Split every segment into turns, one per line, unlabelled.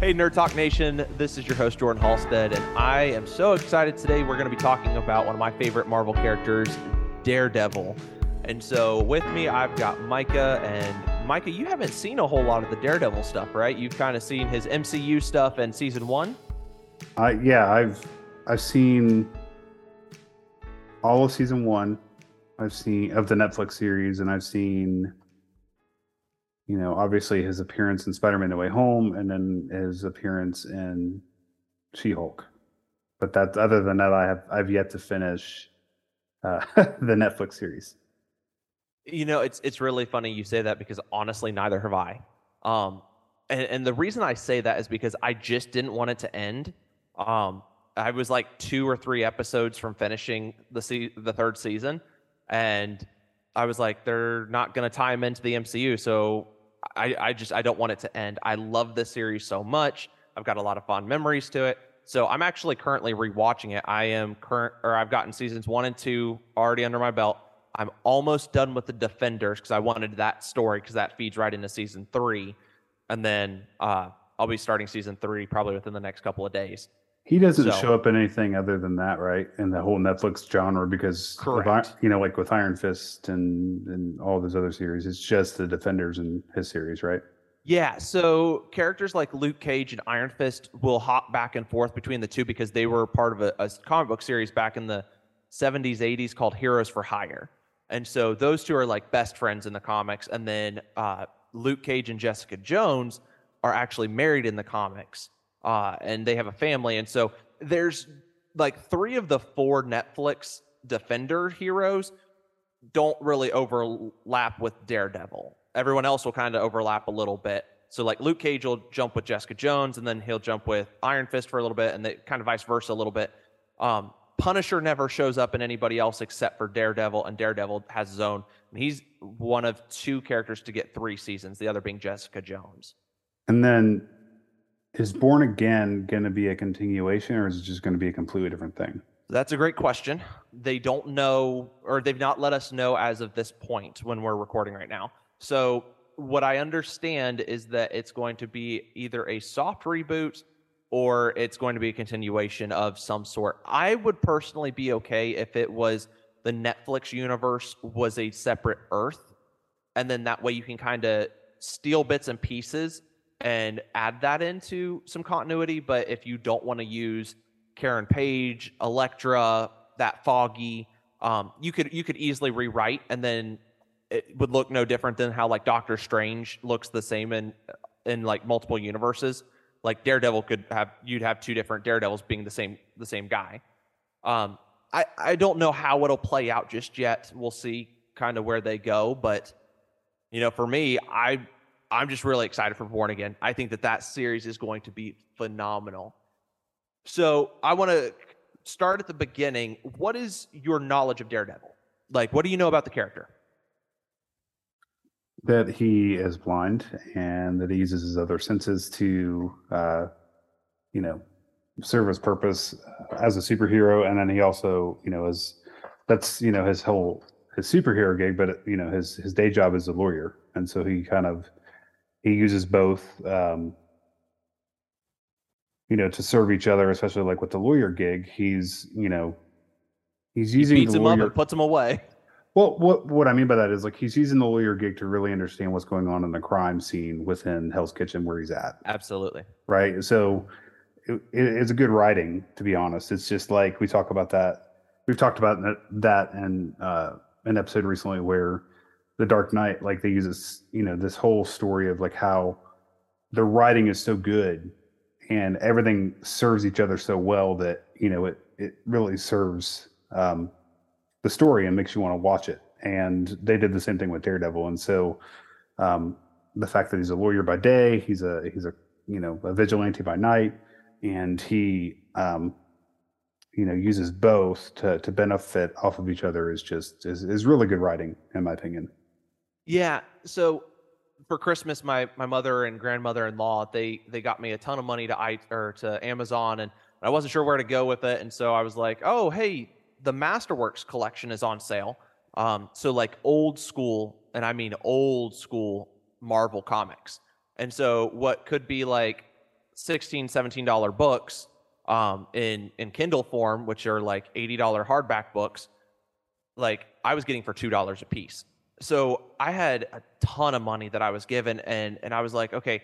Hey, Nerd Talk Nation. This is your host, Jordan Halstead, and I am so excited today. We're going to be talking about one of my favorite Marvel characters, Daredevil. And so with me, I've got Micah. And Micah, you haven't seen a whole lot of the Daredevil stuff, right? You've kind of seen his MCU stuff in season one.
Uh, yeah, I've I've seen all of season one. I've seen of the Netflix series, and I've seen, you know, obviously his appearance in Spider-Man: No Way Home, and then his appearance in She-Hulk. But that, other than that, I have I've yet to finish uh, the Netflix series.
You know, it's it's really funny you say that because honestly, neither have I. Um, and, and the reason I say that is because I just didn't want it to end. Um, I was like two or three episodes from finishing the se- the third season, and I was like, they're not going to tie him into the MCU, so I, I just I don't want it to end. I love this series so much. I've got a lot of fond memories to it. So I'm actually currently rewatching it. I am current, or I've gotten seasons one and two already under my belt. I'm almost done with the Defenders because I wanted that story because that feeds right into season three, and then uh, I'll be starting season three probably within the next couple of days.
He doesn't so, show up in anything other than that, right? In the whole Netflix genre, because
correct.
Of, you know, like with Iron Fist and and all those other series, it's just the Defenders in his series, right?
Yeah. So characters like Luke Cage and Iron Fist will hop back and forth between the two because they were part of a, a comic book series back in the 70s, 80s called Heroes for Hire, and so those two are like best friends in the comics, and then uh, Luke Cage and Jessica Jones are actually married in the comics uh, and they have a family. And so there's like three of the four Netflix Defender heroes don't really overlap with Daredevil. Everyone else will kind of overlap a little bit. So like Luke Cage will jump with Jessica Jones, and then he'll jump with Iron Fist for a little bit, and they kind of vice versa a little bit. Um, Punisher never shows up in anybody else except for Daredevil, and Daredevil has his own. And he's one of two characters to get three seasons, the other being Jessica Jones.
And then is Born Again going to be a continuation or is it just going to be a completely different thing?
That's a great question. They don't know, or they've not let us know as of this point when we're recording right now. So, what I understand is that it's going to be either a soft reboot or it's going to be a continuation of some sort. I would personally be okay if it was the Netflix universe was a separate Earth, and then that way you can kind of steal bits and pieces and add that into some continuity. But if you don't want to use Karen Page, Elektra, that foggy, um, you could you could easily rewrite, and then it would look no different than how like Doctor Strange looks the same in in like multiple universes. Like Daredevil could have you'd have two different Daredevils being the same the same guy. Um, I I don't know how it'll play out just yet. We'll see kind of where they go, but you know, for me, I I'm just really excited for Born Again. I think that that series is going to be phenomenal. So I want to start at the beginning. What is your knowledge of Daredevil? Like, what do you know about the character?
That he is blind and that he uses his other senses to, uh, you know, serve his purpose as a superhero. And then he also, you know, is that's you know his whole his superhero gig, but you know his his day job is a lawyer, and so he kind of he uses both um, you know to serve each other especially like with the lawyer gig he's you know he's using
he beats
the
him
lawyer,
up and puts him away.
Well what what i mean by that is like he's using the lawyer gig to really understand what's going on in the crime scene within hell's kitchen where he's at.
Absolutely.
Right? So it, it's a good writing to be honest. It's just like we talk about that we've talked about that, that in uh, an episode recently where the Dark Knight, like they use this, you know, this whole story of like how the writing is so good and everything serves each other so well that you know it it really serves um, the story and makes you want to watch it. And they did the same thing with Daredevil, and so um, the fact that he's a lawyer by day, he's a he's a you know a vigilante by night, and he um, you know uses both to to benefit off of each other is just is, is really good writing in my opinion.
Yeah. So for Christmas, my my mother and grandmother-in-law they they got me a ton of money to i or to Amazon, and I wasn't sure where to go with it, and so I was like, oh hey, the Masterworks collection is on sale. Um, so like old school, and I mean old school Marvel comics. And so what could be like 16 17 dollar books um, in in kindle form which are like 80 dollar hardback books like i was getting for two dollars a piece so i had a ton of money that i was given and and i was like okay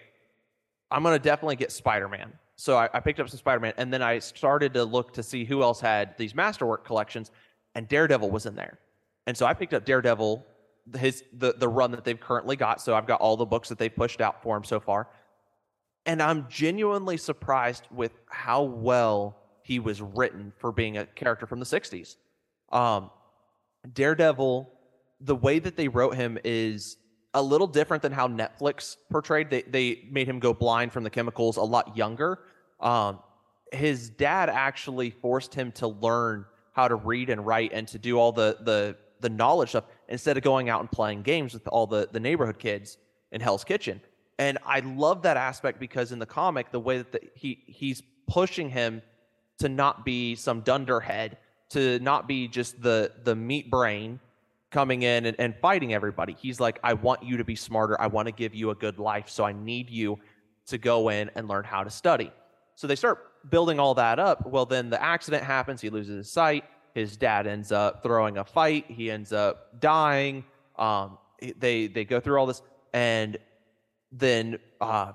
i'm gonna definitely get spider-man so I, I picked up some spider-man and then i started to look to see who else had these masterwork collections and daredevil was in there and so i picked up daredevil his the the run that they've currently got. So I've got all the books that they've pushed out for him so far. And I'm genuinely surprised with how well he was written for being a character from the 60s. Um, Daredevil, the way that they wrote him is a little different than how Netflix portrayed. They they made him go blind from the chemicals a lot younger. Um, his dad actually forced him to learn how to read and write and to do all the the the knowledge stuff instead of going out and playing games with all the, the neighborhood kids in Hell's Kitchen. And I love that aspect because in the comic, the way that the, he he's pushing him to not be some dunderhead, to not be just the the meat brain coming in and, and fighting everybody. He's like, I want you to be smarter. I want to give you a good life. So I need you to go in and learn how to study. So they start building all that up. Well, then the accident happens. He loses his sight his dad ends up throwing a fight. He ends up dying. Um, they they go through all this, and then uh,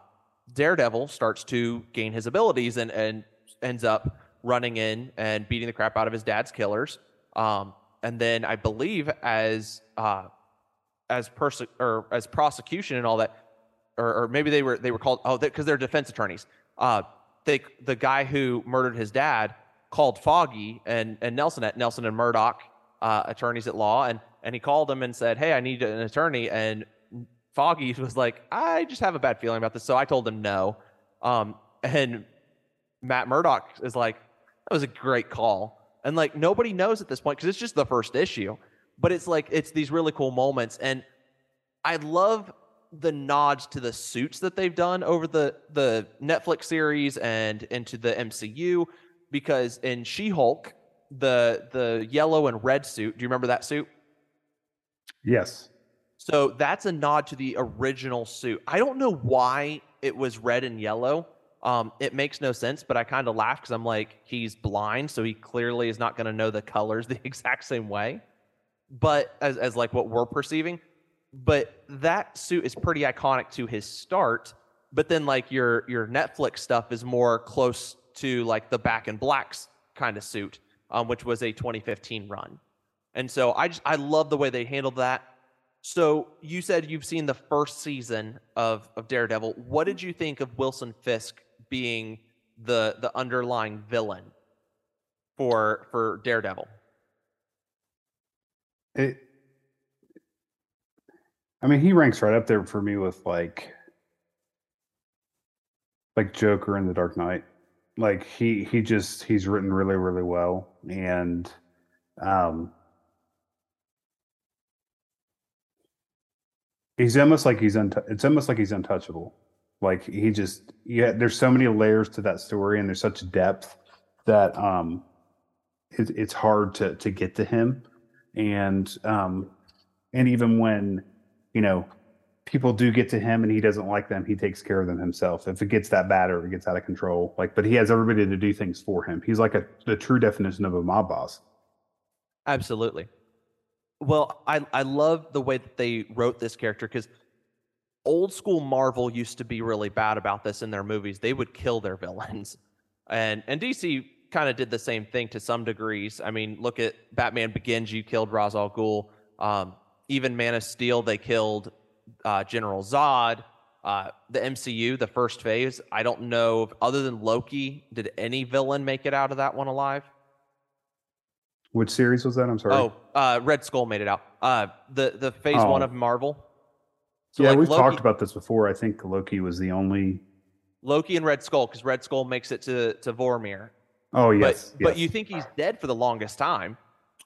Daredevil starts to gain his abilities and and ends up running in and beating the crap out of his dad's killers. Um, and then I believe as uh, as perse- or as prosecution and all that, or, or maybe they were they were called oh because they, are defense attorneys. Uh, they the guy who murdered his dad called Foggy and, and Nelson at Nelson and Murdock, uh, attorneys at law, and and he called him and said, "Hey, I need an attorney." And Foggy was like, "I just have a bad feeling about this," so I told him no. Um, and Matt Murdock is like, "That was a great call." And like nobody knows at this point because it's just the first issue, but it's like it's these really cool moments, and I love the nods to the suits that they've done over the the Netflix series and into the MCU because in She-Hulk, the the yellow and red suit, do you remember that suit?
Yes.
So that's a nod to the original suit. I don't know why it was red and yellow. Um, it makes no sense, but I kind of laugh because I'm like, he's blind, so he clearly is not going to know the colors the exact same way. But as as like what we're perceiving, but that suit is pretty iconic to his start. But then like your your Netflix stuff is more close to like the back and blacks kind of suit, um, which was a 2015 run. And so I just I love the way they handled that. So you said you've seen the first season of of Daredevil. What did you think of Wilson Fisk being the the underlying villain for for Daredevil?
It I mean, he ranks right up there for me with like like Joker in The Dark Knight like he he just he's written really really well and um he's almost like he's un- it's almost like he's untouchable like he just yeah there's so many layers to that story and there's such depth that um it, it's hard to to get to him and um and even when you know people do get to him and he doesn't like them, he takes care of them himself. If it gets that bad or it gets out of control, like, but he has everybody to do things for him. He's like a the true definition of a mob boss.
Absolutely. Well, I I love the way that they wrote this character because old school Marvel used to be really bad about this in their movies. They would kill their villains, and and DC kind of did the same thing to some degrees. I mean, look at Batman Begins. You killed Ra's al Ghul. Um, even Man of Steel, they killed uh, General Zod, uh, the MCU, the first phase. I don't know, if, other than Loki, did any villain make it out of that one alive?
Which series was that? I'm sorry.
Oh, uh, Red Skull made it out. Uh, the the phase oh. one of Marvel.
So yeah, like we've Loki, talked about this before. I think Loki was the only
Loki and Red Skull because Red Skull makes it to to Vormir.
Oh yes
but,
yes,
but you think he's dead for the longest time.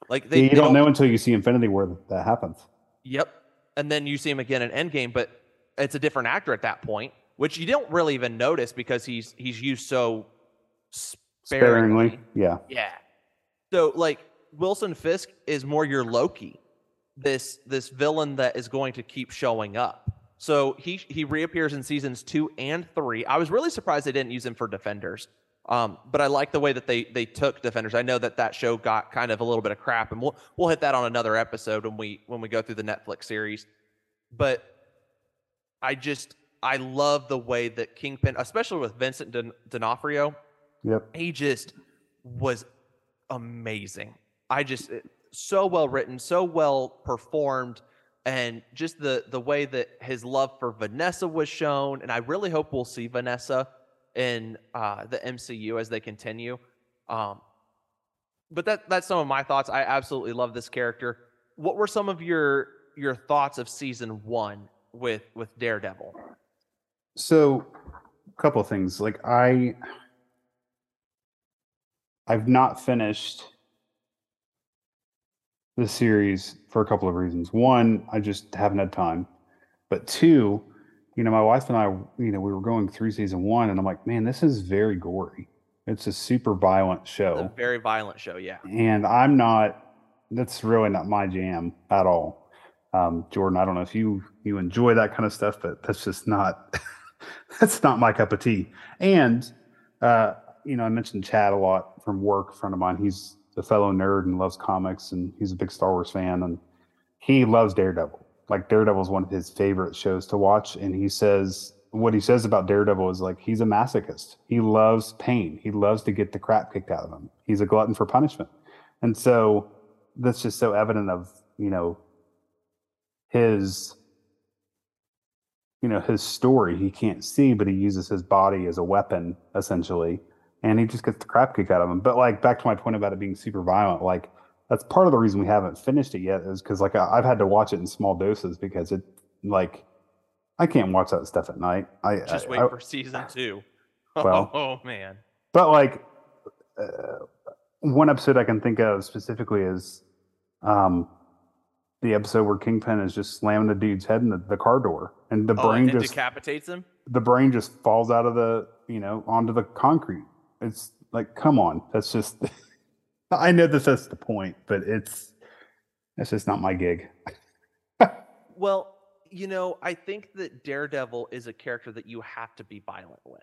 Like they,
yeah, you
they
don't, know until you see Infinity War that happens.
Yep and then you see him again in Endgame, but it's a different actor at that point, which you don't really even notice because he's he's used so sparingly. sparingly.
Yeah.
Yeah. So like Wilson Fisk is more your Loki, this this villain that is going to keep showing up. So he he reappears in seasons two and three. I was really surprised they didn't use him for Defenders, um, but I like the way that they they took Defenders. I know that that show got kind of a little bit of crap, and we'll we'll hit that on another episode when we when we go through the Netflix series. But I just I love the way that Kingpin, especially with Vincent D'Onofrio,
Yep.
he just was amazing. I just so well written, so well performed, and just the the way that his love for Vanessa was shown. And I really hope we'll see Vanessa in uh, the MCU as they continue. Um, but that that's some of my thoughts. I absolutely love this character. What were some of your your thoughts of season one with with Daredevil?
So, a couple things. Like I, I've not finished the series for a couple of reasons. One, I just haven't had time. But two, you know, my wife and I, you know, we were going through season one, and I'm like, man, this is very gory. It's a super violent show.
a very violent show, yeah.
and I'm not. That's really not my jam at all. Um, Jordan, I don't know if you you enjoy that kind of stuff, but that's just not that's not my cup of tea. And uh, you know, I mentioned Chad a lot from work. A friend of mine, he's a fellow nerd and loves comics, and he's a big Star Wars fan, and he loves Daredevil. Like Daredevil is one of his favorite shows to watch, and he says what he says about Daredevil is like he's a masochist. He loves pain. He loves to get the crap kicked out of him. He's a glutton for punishment. And so that's just so evident of, you know, his you know, his story he can't see, but he uses his body as a weapon, essentially. And he just gets the crap kicked out of him. But like back to my point about it being super violent, like that's part of the reason we haven't finished it yet is because like I, I've had to watch it in small doses because it like I can't watch that stuff at night. I
Just
I-
wait
I-
for season two.
Well-
oh man.
but like uh, one episode I can think of specifically is um, the episode where Kingpin is just slamming the dude's head in the, the car door, and the
Oh,
brain
and
just
decapitates him.
the brain just falls out of the you know onto the concrete. It's like, come on, that's just. I know that that's the point, but it's that's just not my gig.
Well, you know, I think that Daredevil is a character that you have to be violent with.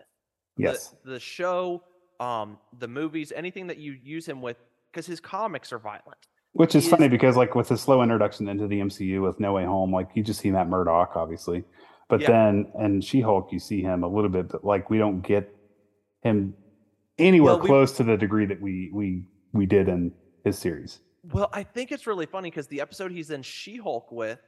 The-
Yes,
The, show, um, the movies, anything that you use him with, because his comics are violent.
which is
he
funny
is-
because like with the slow introduction into the MCU with No Way Home, like you just see Matt Murdock, obviously, but
Yeah.
then and She Hulk, you see him a little bit, but like we don't get him anywhere
Well, we-
close to the degree that we we we did in his series.
Well, I think it's really funny because the episode he's in She-Hulk with,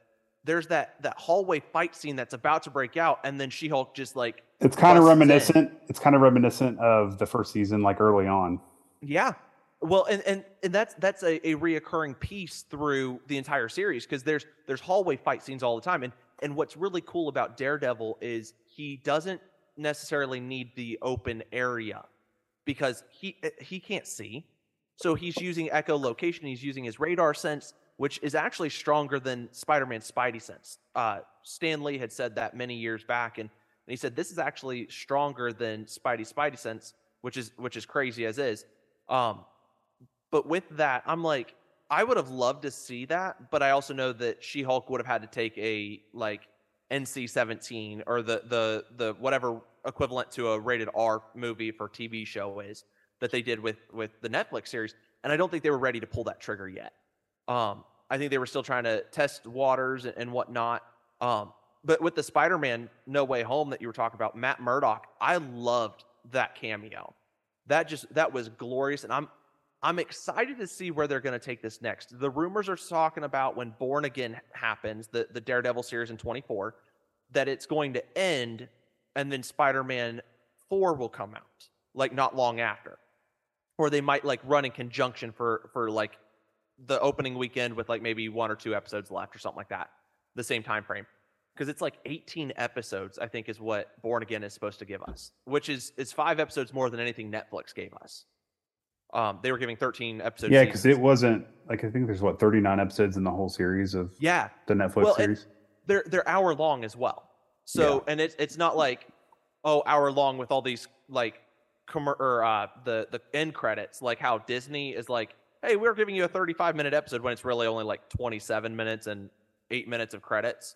there's that that hallway fight scene that's about to break out, and then She-Hulk just like,
It's kind of
Busts in.
reminiscent. It's kind of reminiscent of the first season, like early on.
yeah. Well, and and and that's that's a, a reoccurring piece through the entire series because there's there's hallway fight scenes all the time, and and what's really cool about Daredevil is he doesn't necessarily need the open area because he eh, he can't see, so he's using echolocation. He's using his radar sense, which is actually stronger than Spider-Man's Spidey sense. Uh, Stan Lee had said that many years back, and, and he said this is actually stronger than Spidey Spidey sense, which is which is crazy as is. Um, but with that, I'm like, I would have loved to see that, but I also know that She-Hulk would have had to take a like NC-17 or the the the whatever equivalent to a rated R movie for TV show is that they did with with the Netflix series, and I don't think they were ready to pull that trigger yet. Um, I think they were still trying to test waters and, and whatnot. Um, but with the Spider-Man No Way Home that you were talking about, Matt Murdock, I loved that cameo. That just that was glorious, and I'm I'm excited to see where they're going to take this next. The rumors are talking about when Born Again happens, the the Daredevil series in 24, that it's going to end, and then Spider-Man 4 will come out, like not long after, or they might like run in conjunction for for like the opening weekend with like maybe one or two episodes left or something like that, the same time frame. Because it's like 18 episodes, I think, is what Born Again is supposed to give us, which is is five episodes more than anything Netflix gave us. Um, they were giving 13 episodes.
Yeah, because it wasn't like I think there's what 39 episodes in the whole series of
yeah,
the Netflix
Well,
series.
they're they're hour long as well. So and it's it's not like oh hour long with all these like commer- or uh, the the end credits like how Disney is like hey we're giving you a 35 minute episode when it's really only like 27 minutes and eight minutes of credits.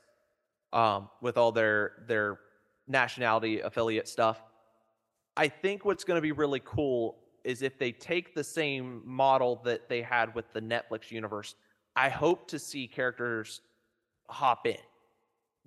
um, with all their their nationality affiliate stuff. I think what's going to be really cool is if they take the same model that they had with the Netflix universe. I hope to see characters hop in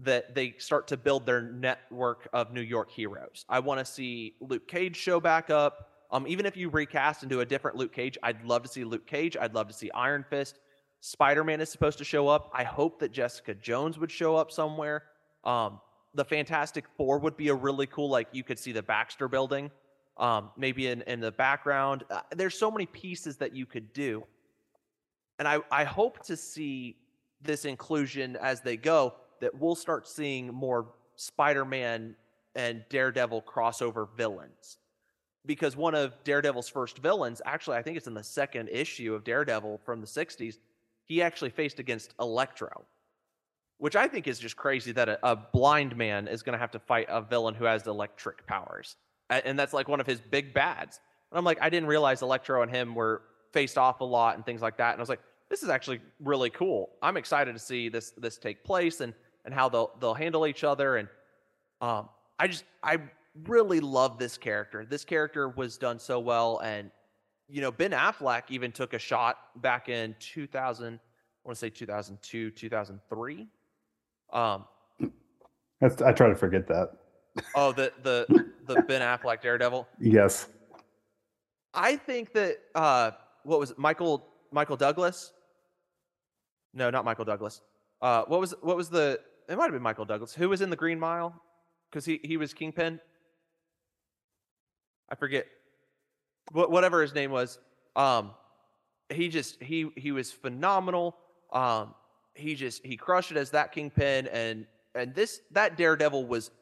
that they start to build their network of New York heroes. I want to see Luke Cage show back up. Um, even if you recast do a different Luke Cage, I'd love to see Luke Cage. I'd love to see Iron Fist. Spider Man is supposed to show up. I hope that Jessica Jones would show up somewhere. Um, the Fantastic Four would be a really cool, like you could see the Baxter building, um, maybe in, in the background. Uh, there's so many pieces that you could do. And I, I hope to see this inclusion as they go that we'll start seeing more Spider Man and Daredevil crossover villains. Because one of Daredevil's first villains, actually, I think it's in the second issue of Daredevil from the 60s, he actually faced against Electro, which I think is just crazy that a, a blind man is going to have to fight a villain who has electric powers. And that's like one of his big bads. And I'm like, I didn't realize Electro and him were faced off a lot and things like that. And I was like, this is actually really cool. I'm excited to see this this take place and and how they'll they'll handle each other. And um, I just I really love this character. This character was done so well, and you know Ben Affleck even took a shot back in 2000. I want to say 2002, 2003. Um,
That's, I try to forget that.
Oh, the the the Ben Affleck Daredevil.
Yes.
I think that uh, what was it, Michael Michael Douglas? No, not Michael Douglas. Uh, what was what was the it might have been Michael Douglas. Who was in the Green Mile? Because he, he was Kingpin. I forget. What whatever his name was. Um, he just he he was phenomenal. Um, he just he crushed it as that Kingpin, and and this that Daredevil was.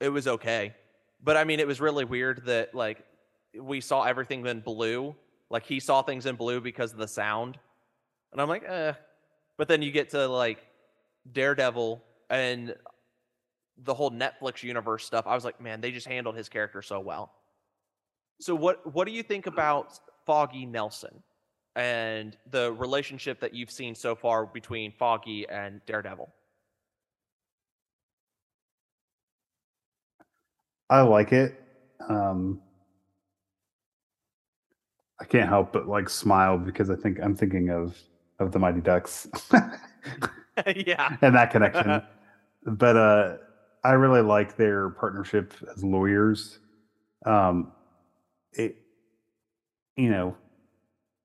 It was okay, but I mean, it was really weird that like we saw everything in blue. Like he saw things in blue because of the sound, and I'm like, eh. But then you get to like Daredevil and the whole Netflix universe stuff, I was like, man, they just handled his character so well. So what what do you think about Foggy Nelson and the relationship that you've seen so far between Foggy and Daredevil?
I like it. Um, I can't help but like smile because I think I'm thinking of of the Mighty Ducks.
yeah.
and that connection. but uh, I really like their partnership as lawyers. Um, it, you know,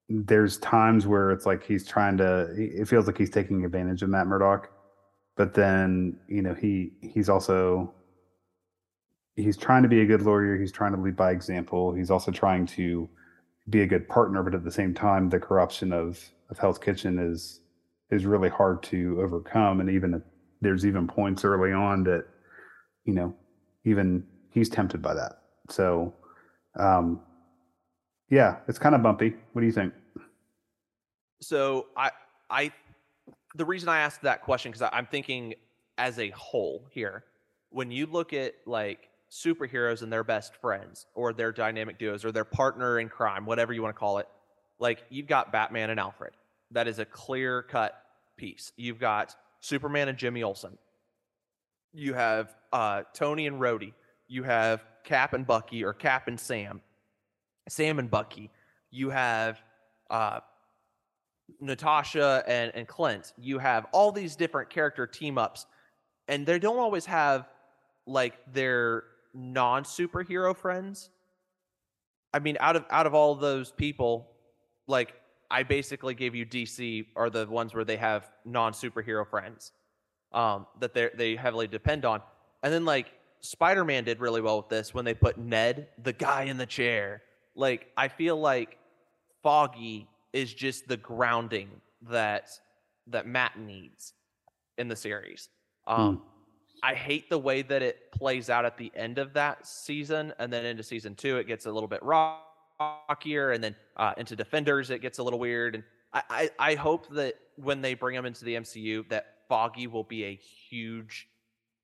there's times where it's like he's trying to. It feels like he's taking advantage of Matt Murdock, but then you know he he's also he's trying to be a good lawyer. He's trying to lead by example. He's also trying to be a good partner, but at the same time, the corruption of of Hell's Kitchen is is really hard to overcome. And even there's even points early on that, you know, even he's tempted by that. So, um, yeah, it's kind of bumpy. What do you think?
So I, I, the reason I asked that question because I'm thinking as a whole here. When you look at like superheroes and their best friends, or their dynamic duos, or their partner in crime, whatever you want to call it, like you've got Batman and Alfred. That is a clear cut piece. You've got Superman and Jimmy Olsen. You have uh, Tony and Rhodey. You have Cap and Bucky, or Cap and Sam. Sam and Bucky. You have uh, Natasha and, and Clint. You have all these different character team ups, and they don't always have like their non superhero friends. I mean, out of out of all those people, like I basically gave you DC are the ones where they have non superhero friends um, that they they heavily depend on, and then like Spider Man did really well with this when they put Ned, the guy in the chair. Like I feel like Foggy is just the grounding that that Matt needs in the series. Um, hmm. I hate the way that it plays out at the end of that season, and then into season two, it gets a little bit raw rockier, and then uh, into Defenders it gets a little weird. And I, I, I hope that when they bring him into the MCU, that Foggy will be a huge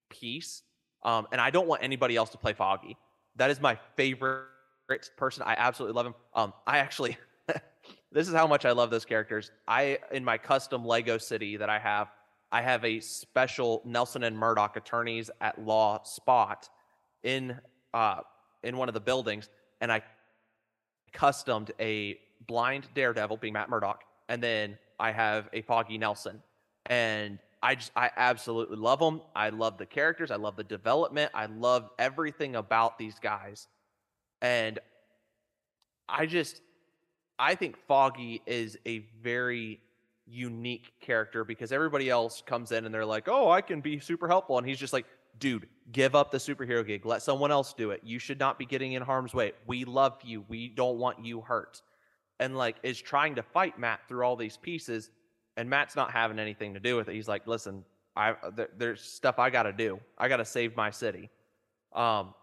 piece. Um, and I don't want anybody else to play Foggy. That is my favorite person. I absolutely love him. Um, I actually, this is how much I love those characters. I in my custom Lego city that I have, I have a special Nelson and Murdock attorneys at law spot in uh, in one of the buildings, and I customed a blind Daredevil being Matt Murdock, and then I have a Foggy Nelson, and I just I absolutely love them. I love the characters. I love the development. I love everything about these guys, and I just I think Foggy is a very unique character because everybody else comes in and they're like, "Oh, I can be super helpful," and he's just like, "Dude, give up the superhero gig. Let someone else do it. You should not be getting in harm's way. We love you. We don't want you hurt." And like is trying to fight Matt through all these pieces and Matt's not having anything to do with it. He's like, listen, I there, there's stuff I got to do. I got to save my city. Um,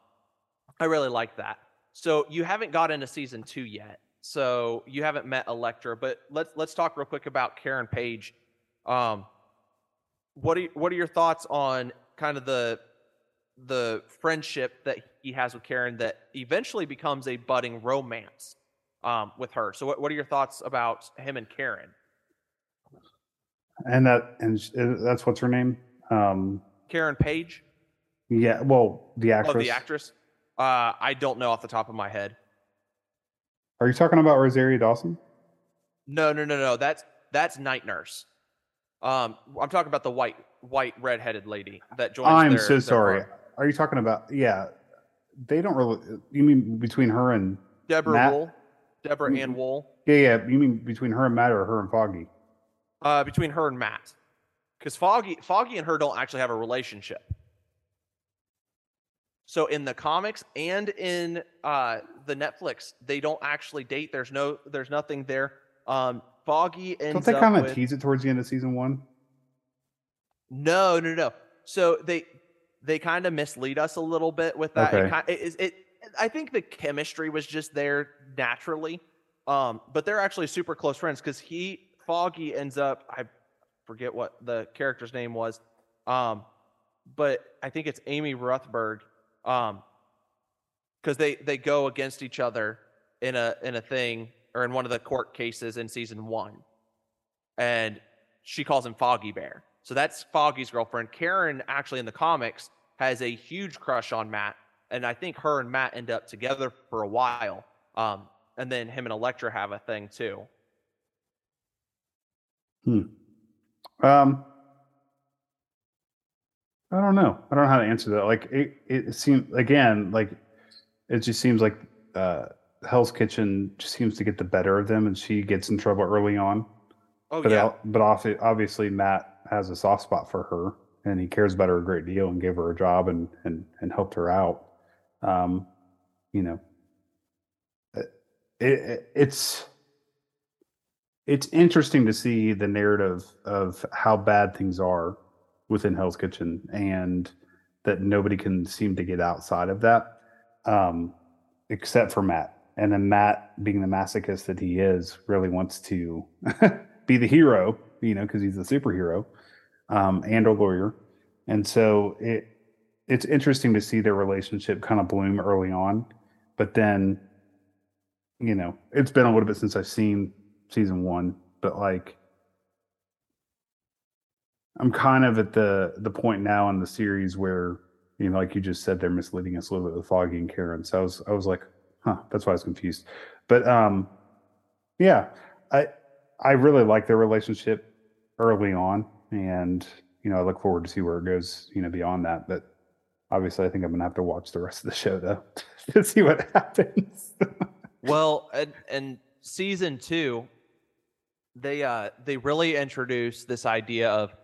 I really like that. So you haven't got into season two yet. So you haven't met Elektra, but let's let's talk real quick about Karen Page. Um, what are what are your thoughts on kind of the the friendship that he has with Karen that eventually becomes a budding romance um, with her? So what, what are your thoughts about him and Karen?
And that and uh, that's what's her name? Um,
Karen Page.
Yeah, well, the actress.
Oh, the actress. Uh, I don't know off the top of my head.
Are you talking about Rosario Dawson?
No, no, no, no. That's that's Night Nurse. Um, I'm talking about the white, white, redheaded lady that joins.
I'm
their,
so sorry.
farm.
Are you talking about? Yeah, they don't really. You mean between her and
Deborah
Matt?
Woll. Deborah
Mm,
Ann Woll.
yeah, yeah. You mean between her and Matt or her and Foggy?
Uh, between her and Matt, because Foggy, Foggy and her don't actually have a relationship. So in the comics and in uh, the Netflix, they don't actually date. There's no, there's nothing there. Um, Foggy and
Don't they kind of tease it towards the end of season one?
No, no, no. So they they kind of mislead us a little bit with that.
Okay.
It, it, it I think the chemistry was just there naturally. Um, but they're actually super close friends because he Foggy ends up I forget what the character's name was. Um, but I think it's Amy Rutberg. Um, because they they go against each other in a in a thing or in one of the court cases in season one, and she calls him Foggy Bear. So that's Foggy's girlfriend. Karen actually in the comics has a huge crush on Matt, and I think her and Matt end up together for a while. Um, and then him and Elektra have a thing too. Hmm.
Um, I don't know. I don't know how to answer that. Like it, it seems again like it just seems like uh, Hell's Kitchen just seems to get the better of them, and she gets in trouble early on.
Oh
but
yeah,
but obvi- obviously Matt has a soft spot for her, and he cares about her a great deal, and gave her a job and and and helped her out. Um, you know, it, it, it's it's interesting to see the narrative of how bad things are within Hell's Kitchen, and that nobody can seem to get outside of that, um, except for Matt. And then Matt, being the masochist that he is, really wants to be the hero, you know, because he's a superhero um, and a lawyer. And so it it's interesting to see their relationship kind of bloom early on, but then, you know, it's been a little bit since I've seen season one, but like I'm kind of at the the point now in the series where you know, like you just said, they're misleading us a little bit with Foggy and Karen. So I was I was like, huh, that's why I was confused. But um, yeah, I I really like their relationship early on, and you know, I look forward to see where it goes. You know, beyond that, but obviously, I think I'm gonna have to watch the rest of the show though to see what happens.
Well, and, and season two, they uh they really introduce this idea of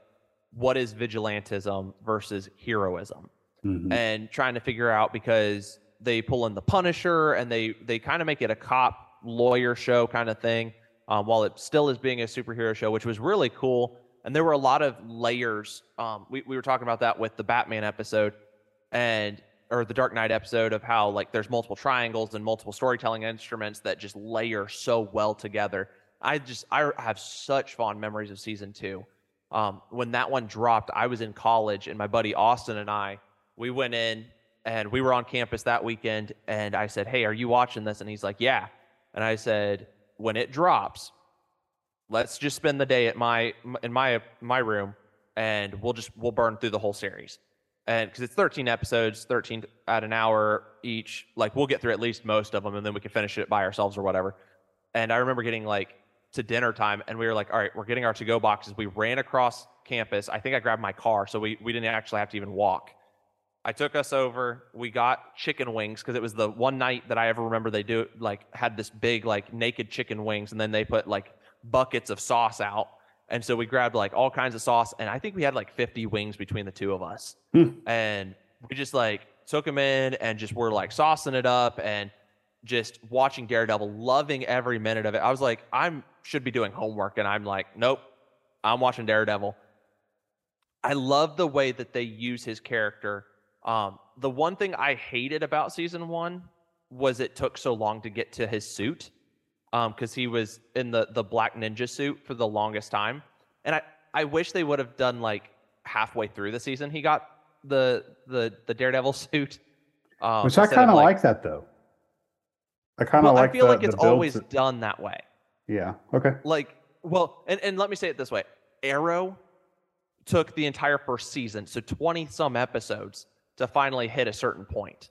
what is vigilantism versus heroism,
Mhm.
and trying to figure out because they pull in the Punisher and they they kind of make it a cop lawyer show kind of thing, um, while it still is being a superhero show, which was really cool. And there were a lot of layers. Um, we we were talking about that with the Batman episode, and or the Dark Knight episode of how like there's multiple triangles and multiple storytelling instruments that just layer so well together. I just I have such fond memories of season two. Um, when that one dropped, I was in college, and my buddy Austin and I we went in and we were on campus that weekend. And I said, "Hey, are you watching this?" And he's like, "Yeah." And I said, "When it drops, let's just spend the day at my in my my room and we'll just we'll burn through the whole series. And because it's 13 episodes, 13 at an hour each, like we'll get through at least most of them, and then we can finish it by ourselves or whatever. And I remember getting like to dinner time, and we were like, all right, we're getting our to-go boxes. We ran across campus. I think I grabbed my car, so we we didn't actually have to even walk. I took us over. We got chicken wings because it was the one night that I ever remember they do like had this big like naked chicken wings, and then they put like buckets of sauce out. And so we grabbed like all kinds of sauce, and I think we had like 50 wings between the two of us.
Hmm.
And we just like took them in and just were like saucing it up and just watching Daredevil, loving every minute of it. I was like, I'm should be doing homework, and I'm like, nope, I'm watching Daredevil. I love the way that they use his character. Um, the one thing I hated about season one was it took so long to get to his suit because he was in the the black ninja suit for the longest time, and I I wish they would have done like halfway through the season he got the the the Daredevil suit. Um,
Which I kind of
like,
like that though. I kind of
well,
like.
I feel
the-
like it's always
to-
done that way.
yeah. Okay.
Like, well, and, and let me say it this way Arrow took the entire first season, so 20 some episodes, to finally hit a certain point.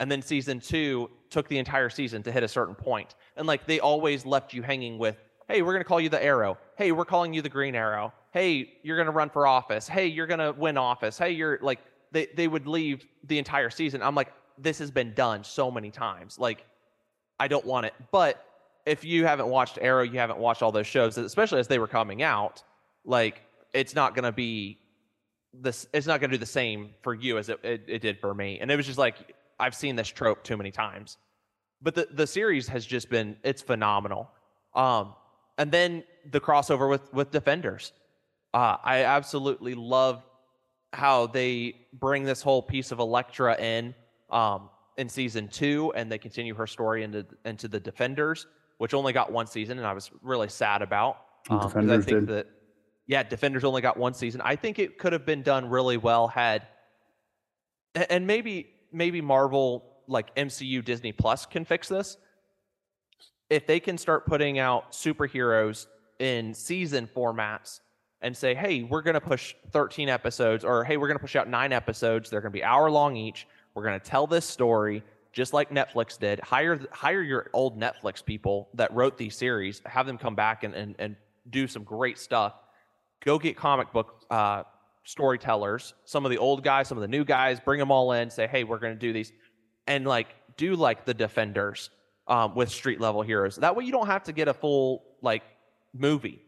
And then season two took the entire season to hit a certain point. And like, they always left you hanging with, hey, we're going to call you the Arrow. Hey, we're calling you the Green Arrow. Hey, you're going to run for office. Hey, you're going to win office. Hey, you're like, they, they would leave the entire season. I'm like, this has been done so many times. Like, I don't want it. But if you haven't watched Arrow, you haven't watched all those shows, especially as they were coming out, like it's not going to be this. It's not going to do the same for you as it, it, it did for me. And it was just like I've seen this trope too many times. But the the series has just been it's phenomenal. Um, and then the crossover with with Defenders, uh, I absolutely love how they bring this whole piece of Elektra in um, in season two, and they continue her story into into the Defenders, which only got one season, and I was really sad about. Um, I think
did.
that yeah, Defenders only got one season. I think it could have been done really well had, and maybe maybe Marvel like MCU Disney Plus can fix this. If they can start putting out superheroes in season formats and say, hey, we're going to push 13 episodes, or hey, we're going to push out nine episodes. They're going to be hour long each. We're going to tell this story just like Netflix did. Hire hire your old Netflix people that wrote these series, have them come back and and, and do some great stuff. Go get comic book uh, storytellers, some of the old guys, some of the new guys, bring them all in. Say, hey, we're going to do these, and like do like the Defenders um, with street level heroes. That way, you don't have to get a full like movie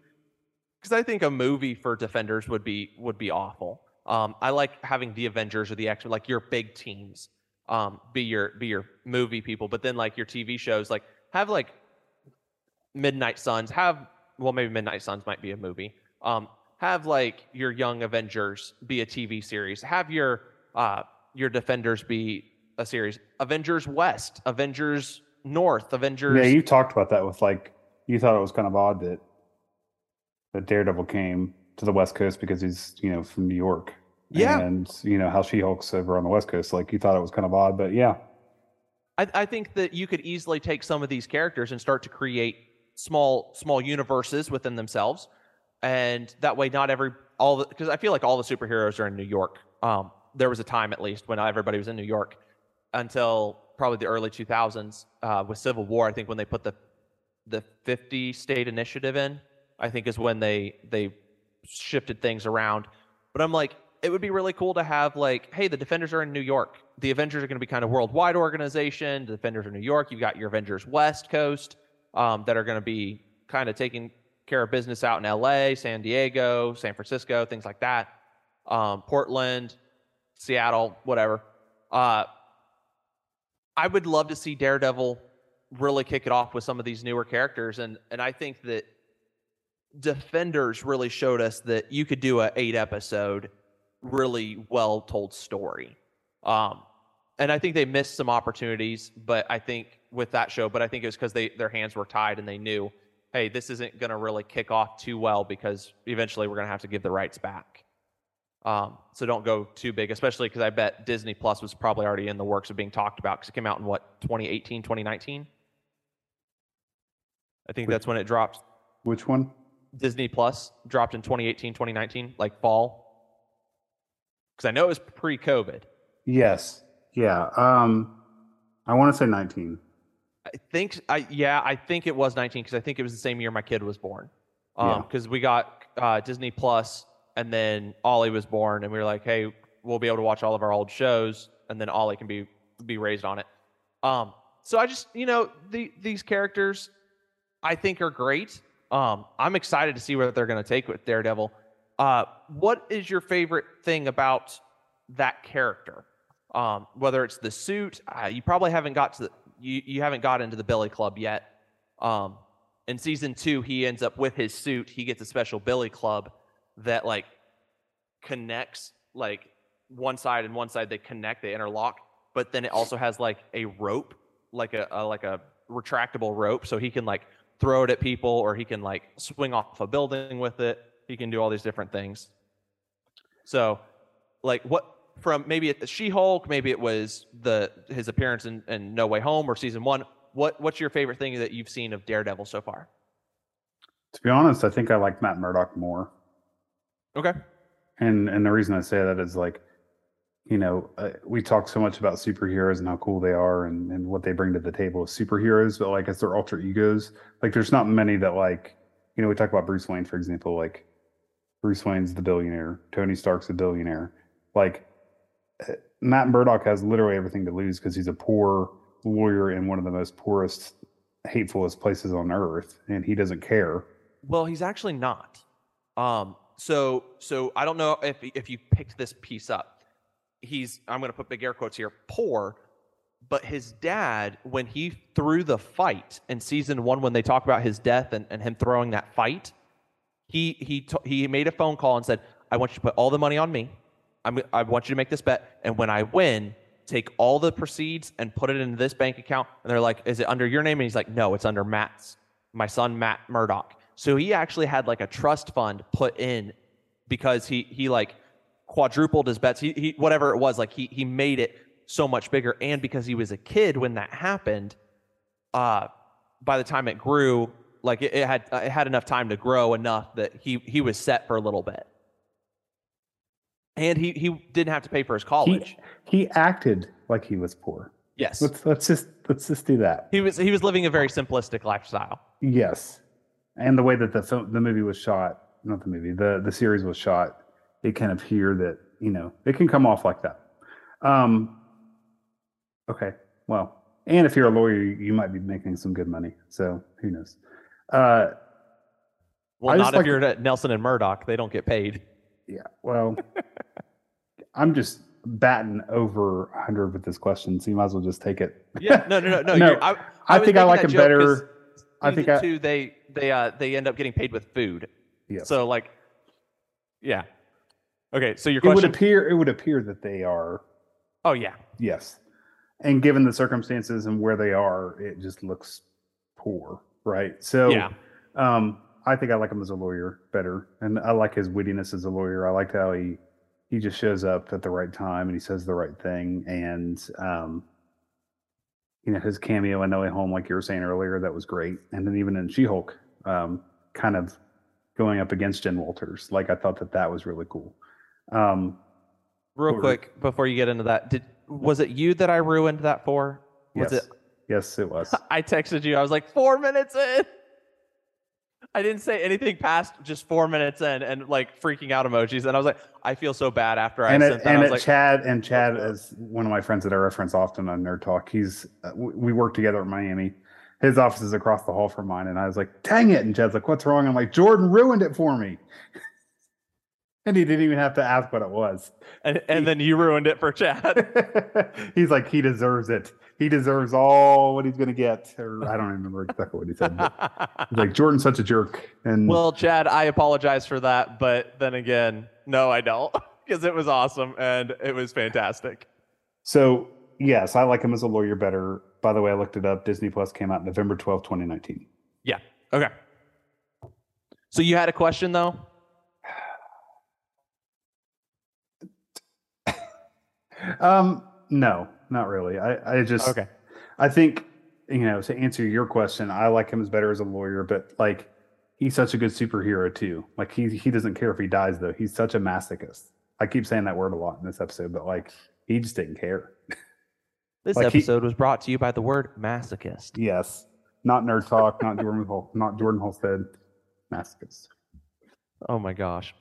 because I think a movie for Defenders would be would be awful. Um, I like having the Avengers or the X, like your big teams, um, be your be your movie people, but then like your TV shows, like have like Midnight Suns, have well maybe Midnight Suns might be a movie. Um, have like your Young Avengers be a TV series. Have your uh, your Defenders be a series. Avengers West, Avengers North, Avengers.
Yeah, you talked about that with like you thought it was kind of odd that that Daredevil came to the West Coast because he's you know from New York.
Yeah.
and you know how She Hulk's over on the West Coast. Like you thought it was kind of odd, but yeah,
I, I think that you could easily take some of these characters and start to create small small universes within themselves, and that way not every all because I feel like all the superheroes are in New York. Um, there was a time at least when everybody was in New York until probably the early 2000s uh, with Civil War. I think when they put the the 50 state initiative in, I think is when they they shifted things around. But I'm like, it would be really cool to have like, hey, the Defenders are in New York. The Avengers are going to be kind of worldwide organization. The Defenders are New York. You've got your Avengers West Coast um, that are going to be kind of taking care of business out in L.A., San Diego, San Francisco, things like that. Um, Portland, Seattle, whatever. Uh, I would love to see Daredevil really kick it off with some of these newer characters, and and I think that Defenders really showed us that you could do a eight episode, really well told story. Um, and I think they missed some opportunities, but I think with that show, but I think it was because they their hands were tied and they knew, hey, this isn't going to really kick off too well because eventually we're going to have to give the rights back. Um, so don't go too big, especially because I bet Disney Plus was probably already in the works of being talked about because it came out in what 2018, 2019. I think
Which-
that's when it dropped.
which one?
Disney Plus dropped in 2018, 2019, like fall. Because I know it was pre-COVID.
Yes. Yeah. Um, I want to say 19.
I think I yeah I think it was 19 because I think it was the same year my kid was born. Um, because we got uh, Disney Plus and then Ollie was born and we were like, hey, we'll be able to watch all of our old shows and then Ollie can be be raised on it. Um, so I just you know the these characters I think are great. Um, I'm excited to see where they're going to take with Daredevil. Uh, what is your favorite thing about that character? Um, whether it's the suit, uh, you probably haven't got to the, you you haven't got into the Billy Club yet. Um, in season two, he ends up with his suit. He gets a special Billy Club that like connects like one side and one side. They connect, they interlock, but then it also has like a rope, like a, a like a retractable rope, so he can like throw it at people or he can like swing off a building with it. He can do all these different things. So, like what from maybe at the She-Hulk, maybe it was the his appearance in, in No Way Home or season one. What what's your favorite thing that you've seen of Daredevil so far?
To be honest, I think I like Matt Murdock more.
Okay.
And and the reason I say that is like, you know, uh, we talk so much about superheroes and how cool they are and, and what they bring to the table as superheroes, but like as their alter egos, like there's not many that like, you know, we talk about Bruce Wayne, for example, like Bruce Wayne's the billionaire, Tony Stark's a billionaire. Like Matt Murdock has literally everything to lose because he's a poor lawyer in one of the most poorest, hatefulest places on earth, and he doesn't care.
Well, he's actually not. Um, so so I don't know if if you picked this piece up. He's I'm going to put big air quotes here. Poor, but his dad when he threw the fight in season one when they talk about his death and, and him throwing that fight, he he t- he made a phone call and said, "I want you to put all the money on me. I'm I want you to make this bet, and when I win." Take all the proceeds and put it into this bank account. And they're like, Is it under your name? And he's like, No, it's under Matt's, my son, Matt Murdock. So he actually had like a trust fund put in because he he like quadrupled his bets. He, he whatever it was, like he he made it so much bigger. And because he was a kid when that happened, uh, by the time it grew, like it, it had it had enough time to grow enough that he he was set for a little bit. And he he didn't have to pay for his college.
He, he acted like he was poor.
yes,
Let's let's just let's just do that.
he was he was living a very simplistic lifestyle.
Yes, and the way that the film, the movie was shot, not the movie, the the series was shot, it can appear that you know it can come off like that. Um. Okay, well, and if you're a lawyer, you, might be making some good money. So who knows? Uh,
Well,
I
not if
like-
you're at Nelson and Murdock; they don't get paid.
Yeah. Well, I'm just batting over 100 with this question, so you might as well just take it.
Yeah, no, no, no, no.
No,
you're- I,
I think I like him better. I think I-
two they they uh they end up getting paid with food.
Yeah.
So like, yeah. Okay, so your
It would appear it would appear that they are
oh yeah,
Yes. And given the circumstances and where they are, it just looks poor, right? So
yeah.
um I think I like him as a lawyer better. And I like his wittiness as a lawyer. I like how he he just shows up at the right time and he says the right thing. And um you know, his cameo in No Way Home, like you were saying earlier, that was great. And then even in She-Hulk, um, kind of going up against Jen Walters, like I thought that that was really cool. Um,
Real quick before you get into that, did was it you that I ruined that for? Was
yes,
it?
yes, it was.
I texted you. I was like four minutes in. I didn't say anything past just four minutes in, and like freaking out emojis. And I was like, I feel so bad after I
and
sent
it,
that. I
and it,
like,
Chad and Chad is one of my friends that I reference often on Nerd Talk. He's uh, we work together in Miami. His office is across the hall from mine, and I was like, "Dang it!" And Chad's like, "What's wrong?" I'm like, "Jordan ruined it for me," and he didn't even have to ask what it was.
and, and then you ruined it for Chad.
he's like, "He deserves it. He deserves all what he's gonna get." Or I don't remember exactly what he said. He's like, "Jordan's such a jerk," and
well, Chad, I apologize for that, but then again, no, I don't, because it was awesome and it was fantastic.
so yes, I like him as a lawyer better. By the way, I looked it up. Disney Plus came out November twelfth, 2019.
Yeah. Okay. So you had a question though.
Um, no, not really. I, I just,
Okay.
I think, you know, to answer your question, I like him as better as a lawyer, but like, he's such a good superhero too. Like he, he doesn't care if he dies though. He's such a masochist. I keep saying that word a lot in this episode, but like he just didn't care.
This
Like he-
episode was brought to you by the word masochist.
Yes, not nerd talk, not Jordan Hol- not Jordan Holstead, masochist.
Oh my gosh.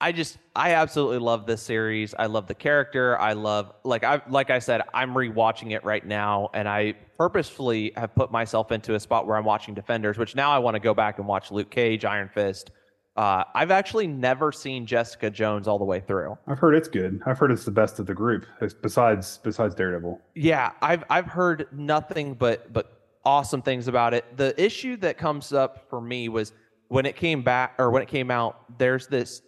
I just I absolutely love this series. I love the character. I love like I like I said, I'm rewatching it right now and I purposefully have put myself into a spot where I'm watching Defenders, which now I want to go back and watch Luke Cage, Iron Fist. Uh, I've actually never seen Jessica Jones all the way through.
I've heard it's good. I've heard it's the best of the group, besides besides Daredevil.
Yeah, I've I've heard nothing but but awesome things about it. The issue that comes up for me was when it came back or when it came out. There's this.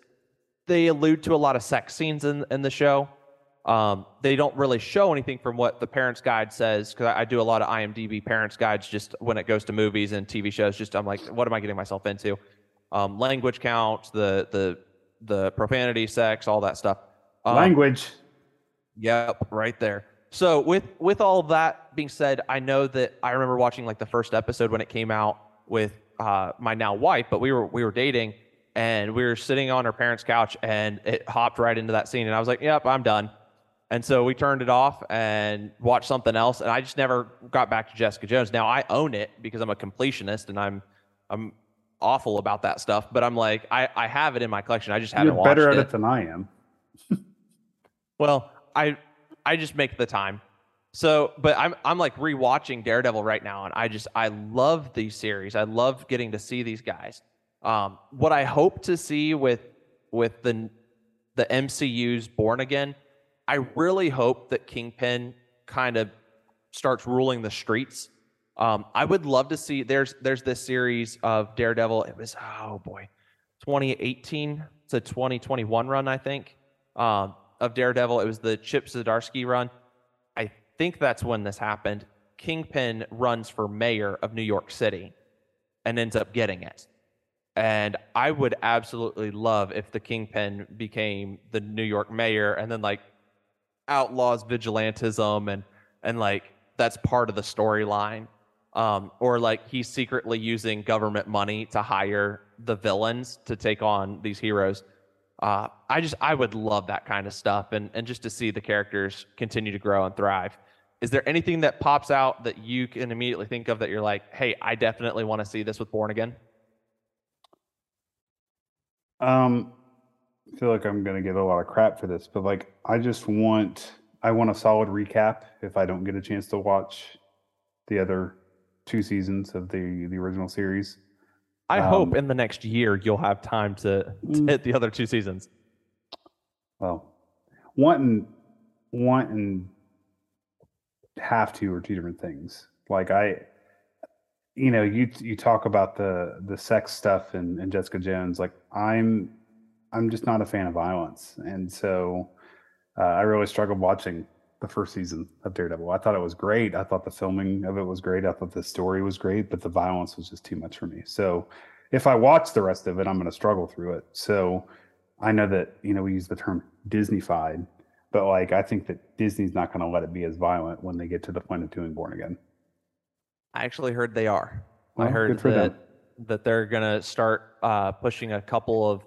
They allude to a lot of sex scenes in in the show. Um, they don't really show anything from what the parents' guide says because I, I do a lot of IMDb parents' guides just when it goes to movies and TV shows. Just I'm like, what am I getting myself into? Um, language count, the the the profanity, sex, all that stuff. Um,
Language.
Yep, right there. So with with all that being said, I know that I remember watching like the first episode when it came out with uh, my now wife, but we were we were dating and we were sitting on her parents' couch and it hopped right into that scene and I was like, "Yep, I'm done." And so we turned it off and watched something else and I just never got back to Jessica Jones. Now I own it because I'm a completionist and I'm I'm awful about that stuff, but I'm like I I have it in my collection. I just haven't
You're
watched
better at
it.
it than I am.
Well, I I just make the time. So, but I'm I'm like rewatching Daredevil right now, and I just I love these series. I love getting to see these guys. Um, what I hope to see with with the the MCU's Born Again, I really hope that Kingpin kind of starts ruling the streets. Um, I would love to see. There's there's this series of Daredevil. It was oh boy, 2018 to 2021 run, I think, um, of Daredevil. It was the Chip Zdarsky run. I think that's when this happened. Kingpin runs for mayor of New York City and ends up getting it. And I would absolutely love if the Kingpin became the New York mayor and then like outlaws vigilantism and and like that's part of the storyline. Um, or like he's secretly using government money to hire the villains to take on these heroes. Uh, I just I would love that kind of stuff and and just to see the characters continue to grow and thrive. Is there anything that pops out that you can immediately think of that you're like, hey, I definitely want to see this with Born Again?
Um, I feel like I'm gonna get a lot of crap for this, but like I just want I want a solid recap if I don't get a chance to watch the other two seasons of the the original series.
I
Um,
hope in the next year you'll have time to, to
Mm.
hit the other two seasons.
Well, want and want and have to are two different things. Like I, you know, you you talk about the the sex stuff and, and Jessica Jones. Like I'm, I'm just not a fan of violence, and so uh, I really struggled watching the first season of Daredevil. I thought it was great. I thought the filming of it was great. I thought the story was great, but the violence was just too much for me. So if I watch the rest of it, I'm going to struggle through it. So I know that you know we use the term Disneyfied, but like I think that Disney's not going to let it be as violent when they get to the point of doing Born Again.
I actually heard they are. I heard that
them.
that they're gonna start uh, pushing a couple of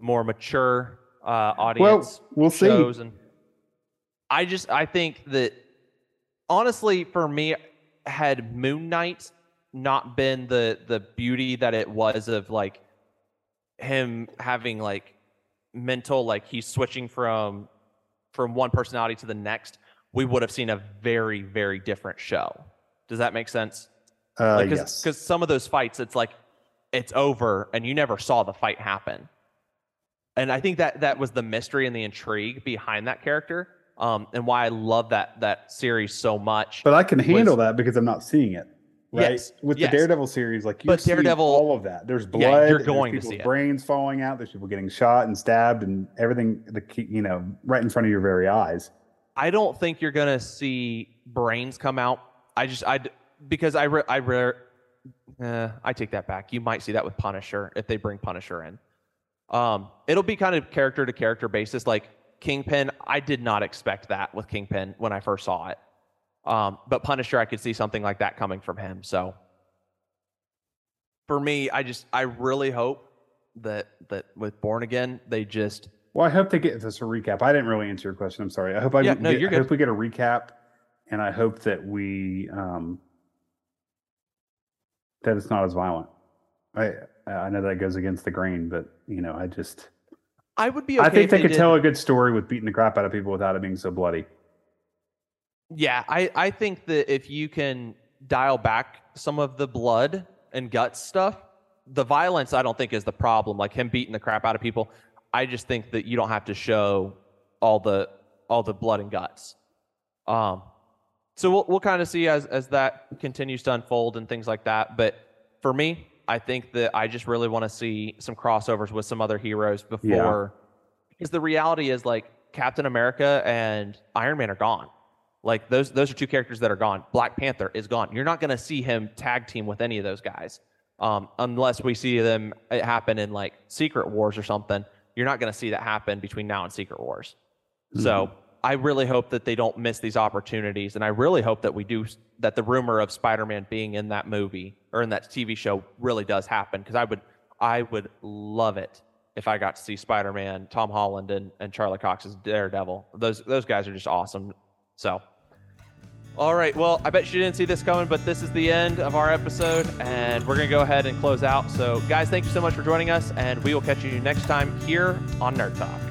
more mature uh, audience
we'll see.
and I just I think that honestly, for me, had Moon Knight not been the the beauty that it was of like him having like mental like he's switching from from one personality to the next we would have seen a very very different show does that make sense
Uh,
like
yes.
because some of those fights it's like it's over and you never saw the fight happen and i think that that was the mystery and the intrigue behind that character um and why i love that that series so much
But I can handle
was-
that because I'm not seeing it. Right.
Yes,
With
yes.
the Daredevil series, like you're
But Daredevil-
all of that. There's blood.
Yeah, you're
there's
going to
people's brains falling out. There's people getting shot and stabbed and everything. The you know right in front of your very eyes.
I don't think you're gonna see brains come out. I just I because I re, I re, uh, I take that back. You might see that with Punisher if they bring Punisher in. Um, it'll be kind of character to character basis. Like Kingpin, I did not expect that with Kingpin when I first saw it. Um, but Punisher, I could see something like that coming from him. So for me, I just I really hope that that with Born Again, they just
Well, I hope they get this a recap. I didn't really answer your question. I'm sorry. I hope I,
Yeah,
get,
you're
I hope we get a recap, and I hope that we um, that it's not as violent. I I know that goes against the grain, but you know, I just
I would be. Okay
I think
if
they could tell a good story with beating the crap out of people without it being so bloody.
Yeah, I, I think that if you can dial back some of the blood and guts stuff, the violence I don't think is the problem. Like him beating the crap out of people, I just think that you don't have to show all the all the blood and guts. Um, so we'll we'll kind of see as as that continues to unfold and things like that. But for me, I think that I just really want to see some crossovers with some other heroes before, because the reality is like Captain America and Iron Man are gone. Like those those are two characters that are gone. Black Panther is gone. You're not going to see him tag team with any of those guys, um, unless we see them happen in like Secret Wars or something. You're not going to see that happen between now and Secret Wars. So I really hope that they don't miss these opportunities, and I really hope that we do that. The rumor of Spider-Man being in that movie or in that TV show really does happen because I would I would love it if I got to see Spider-Man, Tom Holland, and, and Charlie Cox as Daredevil. Those those guys are just awesome. So, all right. Well, I bet you didn't see this coming, but this is the end of our episode, and we're gonna go ahead and close out. So, guys, thank you so much for joining us, and we will catch you next time here on Nerd Talk.